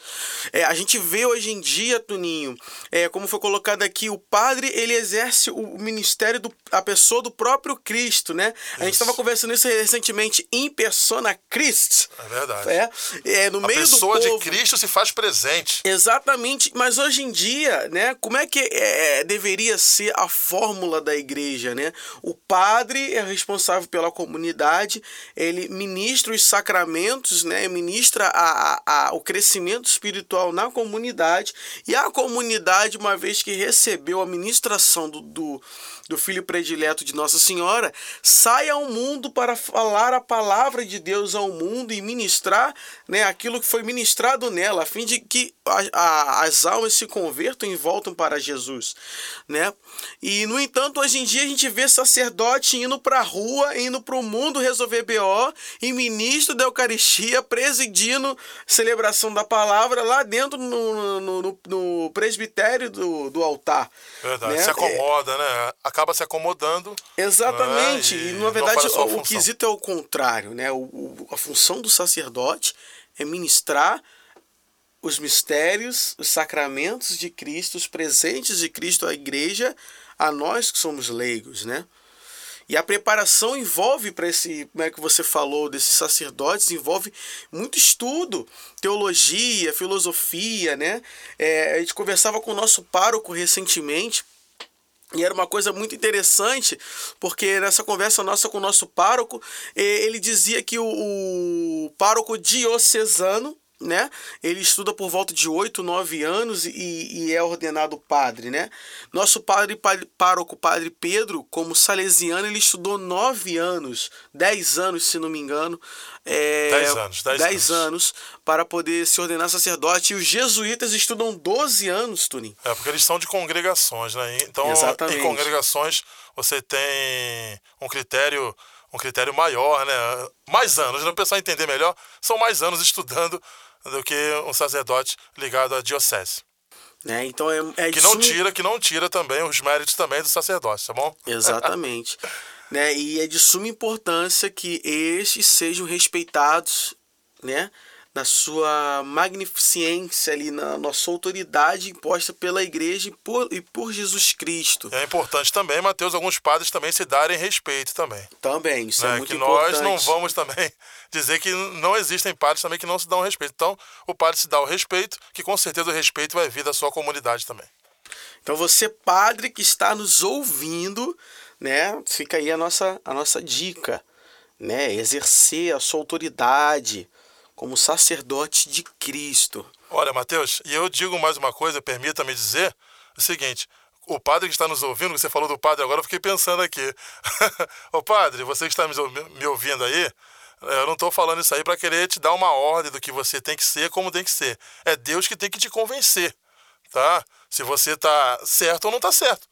É, a gente vê hoje em dia, Toninho, é, como foi colocado aqui, o padre ele exerce o ministério do a pessoa do próprio Cristo, né? A gente estava conversando isso recentemente em persona Christ. É verdade. É, é no a meio do povo. A pessoa de Cristo se faz presente. Exatamente. Mas hoje em dia, né? Como é que é, deveria ser a fórmula da igreja, né? O padre é responsável pela comunidade, ele ministra os sacramentos, né? Ministra a, a, o crescimento espiritual na comunidade e a comunidade, uma vez que recebeu a ministração do, do do filho predileto de Nossa Senhora, sai ao mundo para falar a palavra de Deus ao mundo e ministrar né, aquilo que foi ministrado nela, a fim de que a, a, as almas se convertam e voltam para Jesus. Né? E, no entanto, hoje em dia a gente vê sacerdote indo para a rua, indo para o mundo resolver BO, e ministro da Eucaristia presidindo celebração da palavra lá dentro no, no, no, no presbitério do, do altar. Verdade, né? se acomoda, é, né? Acaba se acomodando. Exatamente. Né? E, e, na verdade, o, o quesito é o contrário, né? O, o, a função do sacerdote é ministrar os mistérios, os sacramentos de Cristo, os presentes de Cristo à igreja, a nós que somos leigos, né? E a preparação envolve para esse, como é que você falou, desses sacerdotes, envolve muito estudo, teologia, filosofia, né? É, a gente conversava com o nosso pároco recentemente, e era uma coisa muito interessante, porque nessa conversa nossa com o nosso pároco, ele dizia que o, o pároco diocesano, né? Ele estuda por volta de 8, 9 anos e, e é ordenado padre, né? Nosso padre pároco, padre Pedro, como salesiano, ele estudou 9 anos, 10 anos, se não me engano. É, 10 anos, 10, 10 anos. anos. para poder se ordenar sacerdote. E os jesuítas estudam 12 anos, Turim. É, porque eles são de congregações, né? Então, Exatamente. em congregações, você tem um critério um critério maior, né? Mais anos, para o pessoal entender melhor, são mais anos estudando do que um sacerdote ligado à diocese. É, então é, é que não suma... tira, que não tira também os méritos também do sacerdócio, tá bom? Exatamente. né? E é de suma importância que estes sejam respeitados, né? na sua magnificência ali, na nossa autoridade imposta pela igreja e por, e por Jesus Cristo. É importante também, Mateus, alguns padres também se darem respeito também. Também, isso é né? é muito que importante. nós não vamos também dizer que não existem padres também que não se dão respeito. Então, o padre se dá o respeito, que com certeza o respeito vai vir da sua comunidade também. Então, você padre que está nos ouvindo, né? Fica aí a nossa, a nossa dica, né? Exercer a sua autoridade, como sacerdote de Cristo. Olha, Mateus, e eu digo mais uma coisa, permita-me dizer o seguinte: o padre que está nos ouvindo, você falou do padre agora, eu fiquei pensando aqui. Ô padre, você que está me ouvindo aí, eu não estou falando isso aí para querer te dar uma ordem do que você tem que ser, como tem que ser. É Deus que tem que te convencer, tá? Se você está certo ou não está certo.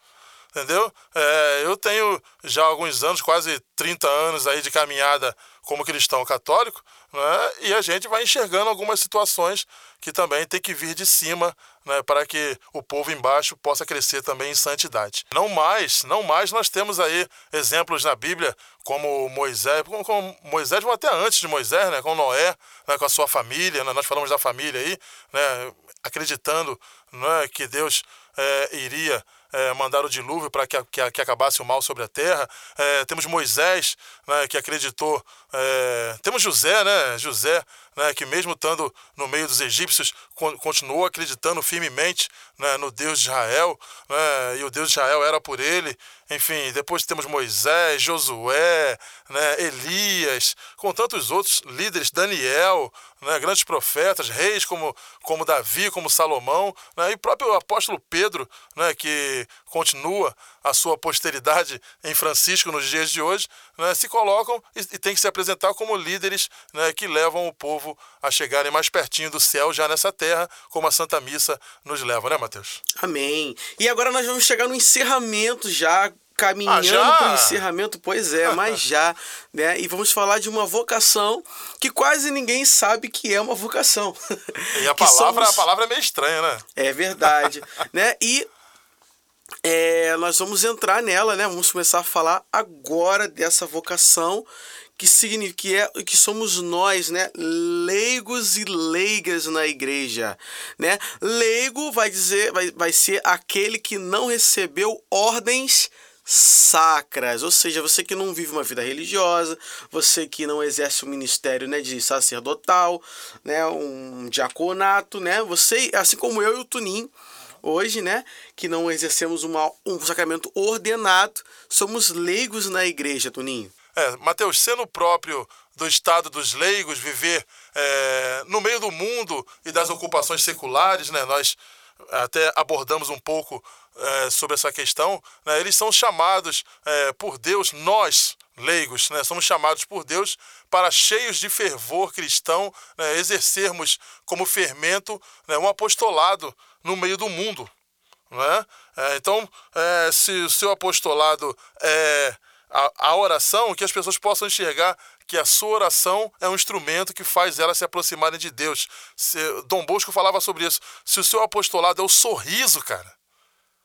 entendeu? É, eu tenho já alguns anos, quase 30 anos aí de caminhada como cristão católico, né? e a gente vai enxergando algumas situações que também tem que vir de cima né, para que o povo embaixo possa crescer também em santidade. Não mais, não mais nós temos aí exemplos na Bíblia como Moisés, como, Moisés, ou até antes de Moisés, né, com Noé, né, com a sua família, né, nós falamos da família aí, né, acreditando né, que Deus é, iria é, mandar o dilúvio para que, que, que, acabasse o mal sobre a terra. É, temos Moisés, né, que acreditou. É, temos José, né, José, né, que mesmo estando no meio dos egípcios, continuou acreditando firmemente né, no Deus de Israel, né, e o Deus de Israel era por ele. Enfim, depois temos Moisés, Josué, né, Elias, com tantos outros líderes, Daniel, né, grandes profetas, reis como, como Davi, como Salomão, né, e o próprio apóstolo Pedro, né, que continua a sua posteridade em Francisco nos dias de hoje, se colocam e, e tem que se apresentar como líderes que levam o povo a chegarem mais pertinho do céu já nessa terra, como a Santa Missa nos leva, né, Mateus? Amém. E agora nós vamos chegar no encerramento já caminhando ah, para o encerramento, pois é, mas já, né? E vamos falar de uma vocação que quase ninguém sabe que é uma vocação. E a palavra, somos... a palavra é meio estranha, né? É verdade, né? E é, nós vamos entrar nela, né? Vamos começar a falar agora dessa vocação que significa que, é, que somos nós, né, leigos e leigas na igreja, né? Leigo vai dizer, vai, vai ser aquele que não recebeu ordens sacras, ou seja, você que não vive uma vida religiosa, você que não exerce um ministério, né, de sacerdotal, né, um diaconato, né? Você, assim como eu e o Tunim, hoje, né, que não exercemos uma, um sacramento ordenado, somos leigos na igreja, Toninho. É, Mateus, sendo próprio do estado dos leigos, viver é, no meio do mundo e das ocupações seculares, né, nós até abordamos um pouco é, sobre essa questão, né, eles são chamados é, por Deus, nós, leigos, né, somos chamados por Deus para, cheios de fervor cristão, né, exercermos como fermento né, um apostolado no meio do mundo. Né? É, então, é, se o seu apostolado é a, a oração, que as pessoas possam enxergar que a sua oração é um instrumento que faz elas se aproximarem de Deus. Se, Dom Bosco falava sobre isso. Se o seu apostolado é o sorriso, cara,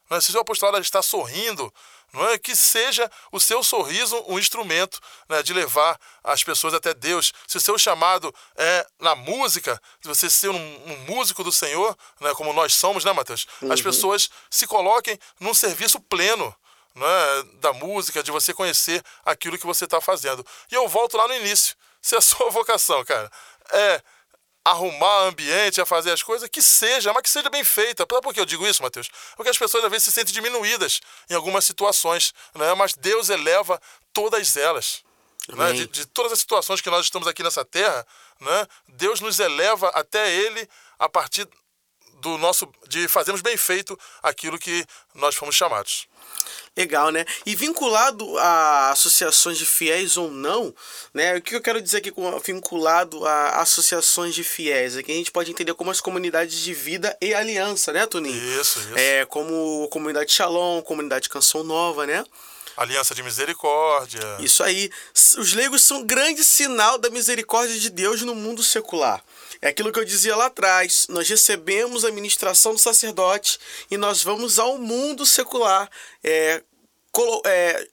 né? se o seu apostolado está sorrindo, não é que seja o seu sorriso um instrumento né, de levar as pessoas até Deus. Se o seu chamado é na música, de você ser um, um músico do Senhor, né, como nós somos, né, Mateus? Uhum. As pessoas se coloquem num serviço pleno né, da música, de você conhecer aquilo que você está fazendo. E eu volto lá no início. Se a sua vocação, cara, é arrumar ambiente, a fazer as coisas, que seja, mas que seja bem feita. Por que eu digo isso, Mateus? Porque as pessoas às vezes se sentem diminuídas em algumas situações, né? mas Deus eleva todas elas. Né? De, de, todas as situações que nós estamos aqui nessa terra, né? Deus nos eleva até Ele a partir do nosso de fazermos bem feito aquilo que nós fomos chamados. Legal, né? E vinculado a associações de fiéis ou não, né? O que eu quero dizer aqui com vinculado a associações de fiéis? É que a gente pode entender como as comunidades de vida e aliança, né, Toninho? Isso, isso. É, como comunidade Shalom, comunidade Canção Nova, né? Aliança de misericórdia. Isso aí. Os leigos são um grande sinal da misericórdia de Deus no mundo secular. É aquilo que eu dizia lá atrás. Nós recebemos a ministração do sacerdote e nós vamos ao mundo secular. É, é,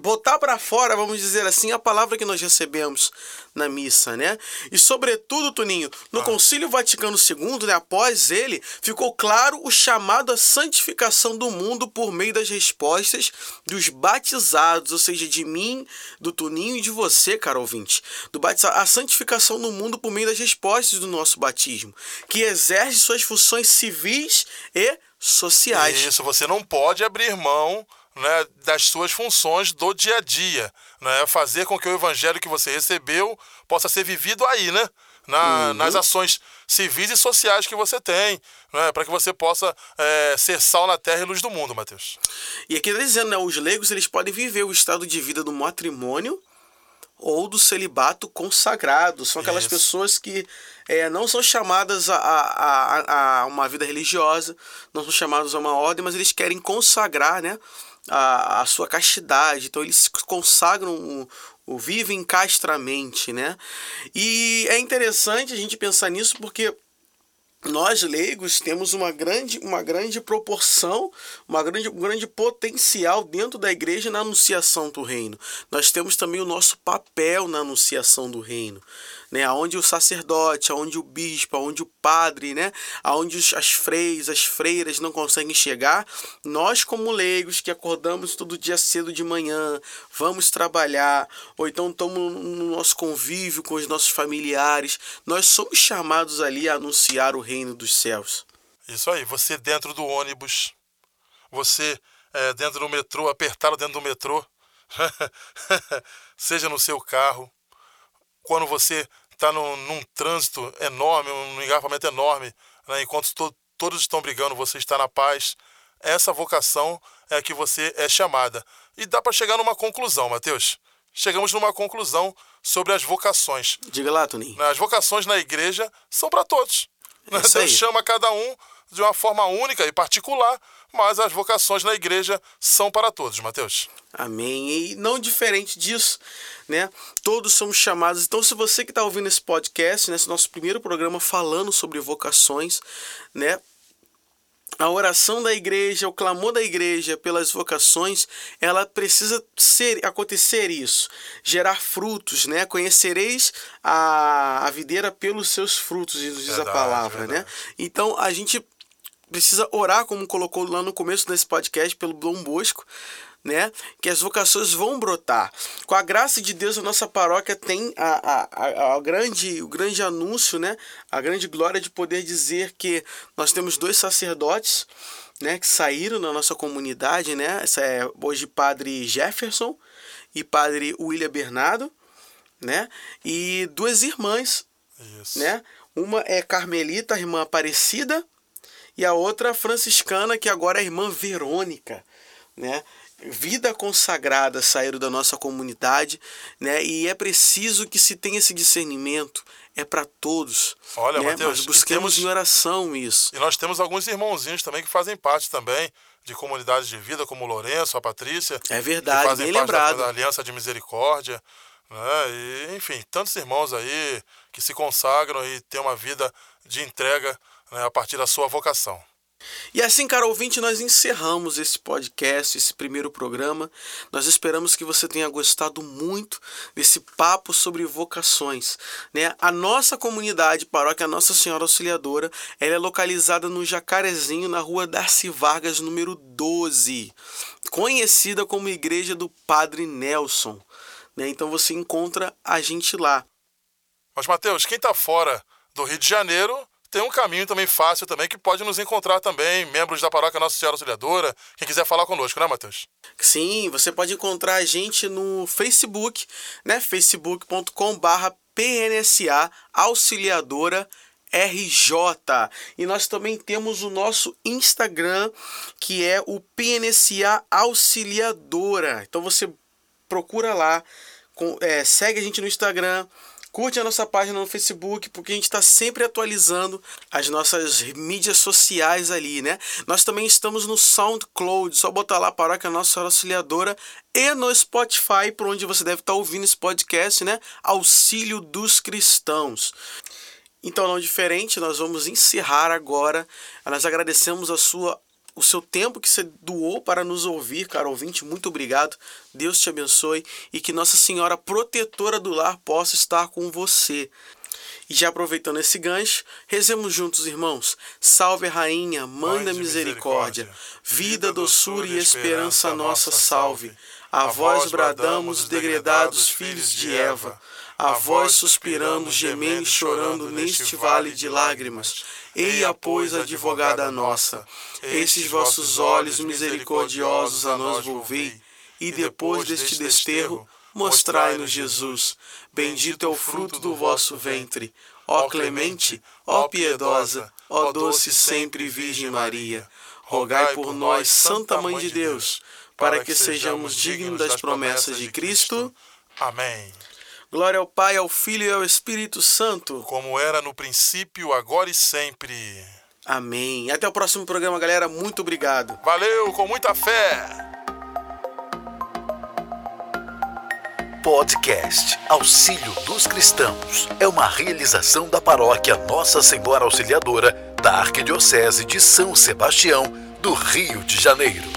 botar para fora, vamos dizer assim, a palavra que nós recebemos na missa, né? E sobretudo, Tuninho, no ah. Concílio Vaticano II, né, após ele, ficou claro o chamado à santificação do mundo por meio das respostas dos batizados, ou seja, de mim, do Tuninho e de você, caro ouvinte. Do batizado, a santificação do mundo por meio das respostas do nosso batismo, que exerce suas funções civis e sociais. Isso, você não pode abrir mão né, das suas funções do dia a dia, né, fazer com que o evangelho que você recebeu possa ser vivido aí, né, na, uhum. nas ações civis e sociais que você tem, né, para que você possa é, ser sal na terra e luz do mundo, Mateus. E aqui está dizendo, né, os leigos eles podem viver o estado de vida do matrimônio ou do celibato consagrado. São aquelas Isso. pessoas que é, não são chamadas a, a, a, uma vida religiosa, não são chamados a uma ordem, mas eles querem consagrar né, a, a sua castidade, então eles consagram o, o vivem castramente, né? E é interessante a gente pensar nisso porque nós leigos temos uma grande, uma grande proporção, uma grande, um grande potencial dentro da igreja na anunciação do reino. Nós temos também o nosso papel na anunciação do reino né? Aonde o sacerdote, aonde o bispo, aonde o padre, né? Aonde as freiras, as freiras não conseguem chegar, nós como leigos que acordamos todo dia cedo de manhã, vamos trabalhar, ou então estamos no nosso convívio com os nossos familiares, nós somos chamados ali a anunciar o reino dos céus. Isso aí, você dentro do ônibus, você é, dentro do metrô, apertado dentro do metrô, seja no seu carro, quando você está num, num, trânsito enorme, um engarrafamento enorme, né? enquanto to, todos estão brigando, você está na paz. Essa vocação é a que você é chamada. E dá para chegar numa conclusão, Mateus. Chegamos numa conclusão sobre as vocações. Diga lá, Toninho. As vocações na igreja são para todos. É Deus aí. chama cada um de uma forma única e particular, mas as vocações na igreja são para todos, Mateus. Amém. E não diferente disso, né? Todos somos chamados. Então, se você que está ouvindo esse podcast, nesse nosso primeiro programa falando sobre vocações, né? A oração da igreja, o clamor da igreja pelas vocações, ela precisa ser acontecer isso, gerar frutos, né? Conhecereis a, a videira pelos seus frutos, diz verdade, a palavra, né? verdade. né? Então a gente precisa orar, como colocou lá no começo desse podcast, pelo Dom Bosco, né? Que as vocações vão brotar. Com a graça de Deus, a nossa paróquia tem a, a, a, grande, o grande anúncio, né? A grande glória de poder dizer que nós temos dois sacerdotes, né? Que saíram da nossa comunidade, né? Essa é hoje Padre Jefferson e Padre William Bernardo, né? E duas irmãs, Isso. né? Uma é Carmelita, a irmã Aparecida, e a outra franciscana, que agora é a irmã Verônica, né? Vida consagrada saíram da nossa comunidade, né? E é preciso que se tenha esse discernimento, é para todos. Olha, né? Mateus, busquemos temos, em oração isso. E nós temos alguns irmãozinhos também que fazem parte também de comunidades de vida, como o Lourenço, a Patrícia. É verdade, que fazem bem parte lembrado. Da, da Aliança de Misericórdia. Né? E, enfim, tantos irmãos aí que se consagram e têm uma vida de entrega né, a partir da sua vocação. E assim, cara ouvinte, nós encerramos esse podcast, esse primeiro programa. Nós esperamos que você tenha gostado muito desse papo sobre vocações. Né? A nossa comunidade, paróquia Nossa Senhora Auxiliadora, ela é localizada no Jacarezinho, na rua Darcy Vargas, número 12, conhecida como Igreja do Padre Nelson. Né? Então você encontra a gente lá. Mas, Mateus, quem está fora do Rio de Janeiro tem um caminho também fácil também que pode nos encontrar também, membros da paróquia Nossa Senhora Auxiliadora, quem quiser falar conosco, né, Matheus? Sim, você pode encontrar a gente no Facebook, né, facebook.com/barra PNSA Auxiliadora RJ. E nós também temos o nosso Instagram, que é o PNSA Auxiliadora. Então você procura lá, com, é, segue a gente no Instagram, Curte a nossa página no Facebook, porque a gente está sempre atualizando as nossas mídias sociais ali, né? Nós também estamos no SoundCloud, só botar lá Paróquia Nossa Senhora Auxiliadora e no Spotify, por onde você deve estar tá ouvindo esse podcast, né? Auxílio dos Cristãos. Então, não diferente, nós vamos encerrar agora. Nós agradecemos a sua o seu tempo que você doou para nos ouvir, cara ouvinte, muito obrigado. Deus te abençoe e que Nossa Senhora protetora do lar possa estar com você. E já aproveitando esse gancho, rezemos juntos, irmãos. Salve Rainha, Mãe da misericórdia, misericórdia, vida, doçura e esperança nossa, salve. A vós bradamos, degredados filhos de Eva. A vós suspiramos, gemendo e chorando neste vale de lágrimas. Eia, pois, advogada nossa, estes vossos olhos misericordiosos a nós volvei, e depois deste desterro, mostrai-nos Jesus. Bendito é o fruto do vosso ventre. Ó clemente, ó piedosa, ó doce sempre Virgem Maria. Rogai por nós, Santa Mãe de Deus, para que sejamos dignos das promessas de Cristo. Amém. Glória ao Pai, ao Filho e ao Espírito Santo. Como era no princípio, agora e sempre. Amém. Até o próximo programa, galera. Muito obrigado. Valeu, com muita fé. Podcast Auxílio dos Cristãos é uma realização da paróquia Nossa Senhora Auxiliadora da Arquidiocese de São Sebastião, do Rio de Janeiro.